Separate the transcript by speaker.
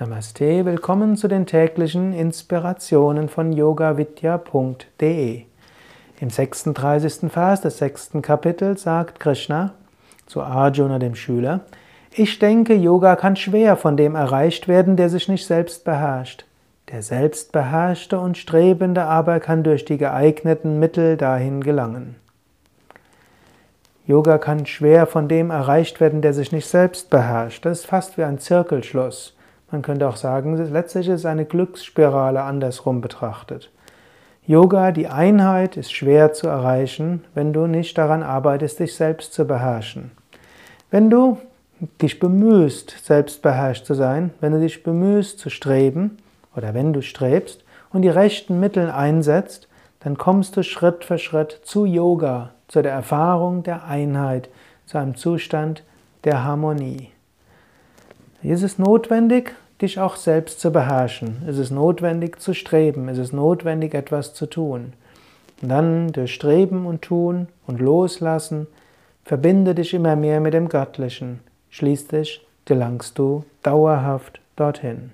Speaker 1: Namaste, willkommen zu den täglichen Inspirationen von yogavidya.de. Im 36. Vers des sechsten Kapitels sagt Krishna zu Arjuna, dem Schüler, ich denke, Yoga kann schwer von dem erreicht werden, der sich nicht selbst beherrscht. Der Selbstbeherrschte und Strebende aber kann durch die geeigneten Mittel dahin gelangen. Yoga kann schwer von dem erreicht werden, der sich nicht selbst beherrscht. Das ist fast wie ein Zirkelschluss. Man könnte auch sagen, letztlich ist eine Glücksspirale andersrum betrachtet. Yoga, die Einheit, ist schwer zu erreichen, wenn du nicht daran arbeitest, dich selbst zu beherrschen. Wenn du dich bemühst, selbst beherrscht zu sein, wenn du dich bemühst zu streben oder wenn du strebst und die rechten Mittel einsetzt, dann kommst du Schritt für Schritt zu Yoga, zu der Erfahrung der Einheit, zu einem Zustand der Harmonie. Es ist notwendig, dich auch selbst zu beherrschen. Es ist notwendig zu streben. Es ist notwendig, etwas zu tun. Und dann durch Streben und Tun und Loslassen verbinde dich immer mehr mit dem Göttlichen. Schließlich gelangst du dauerhaft dorthin.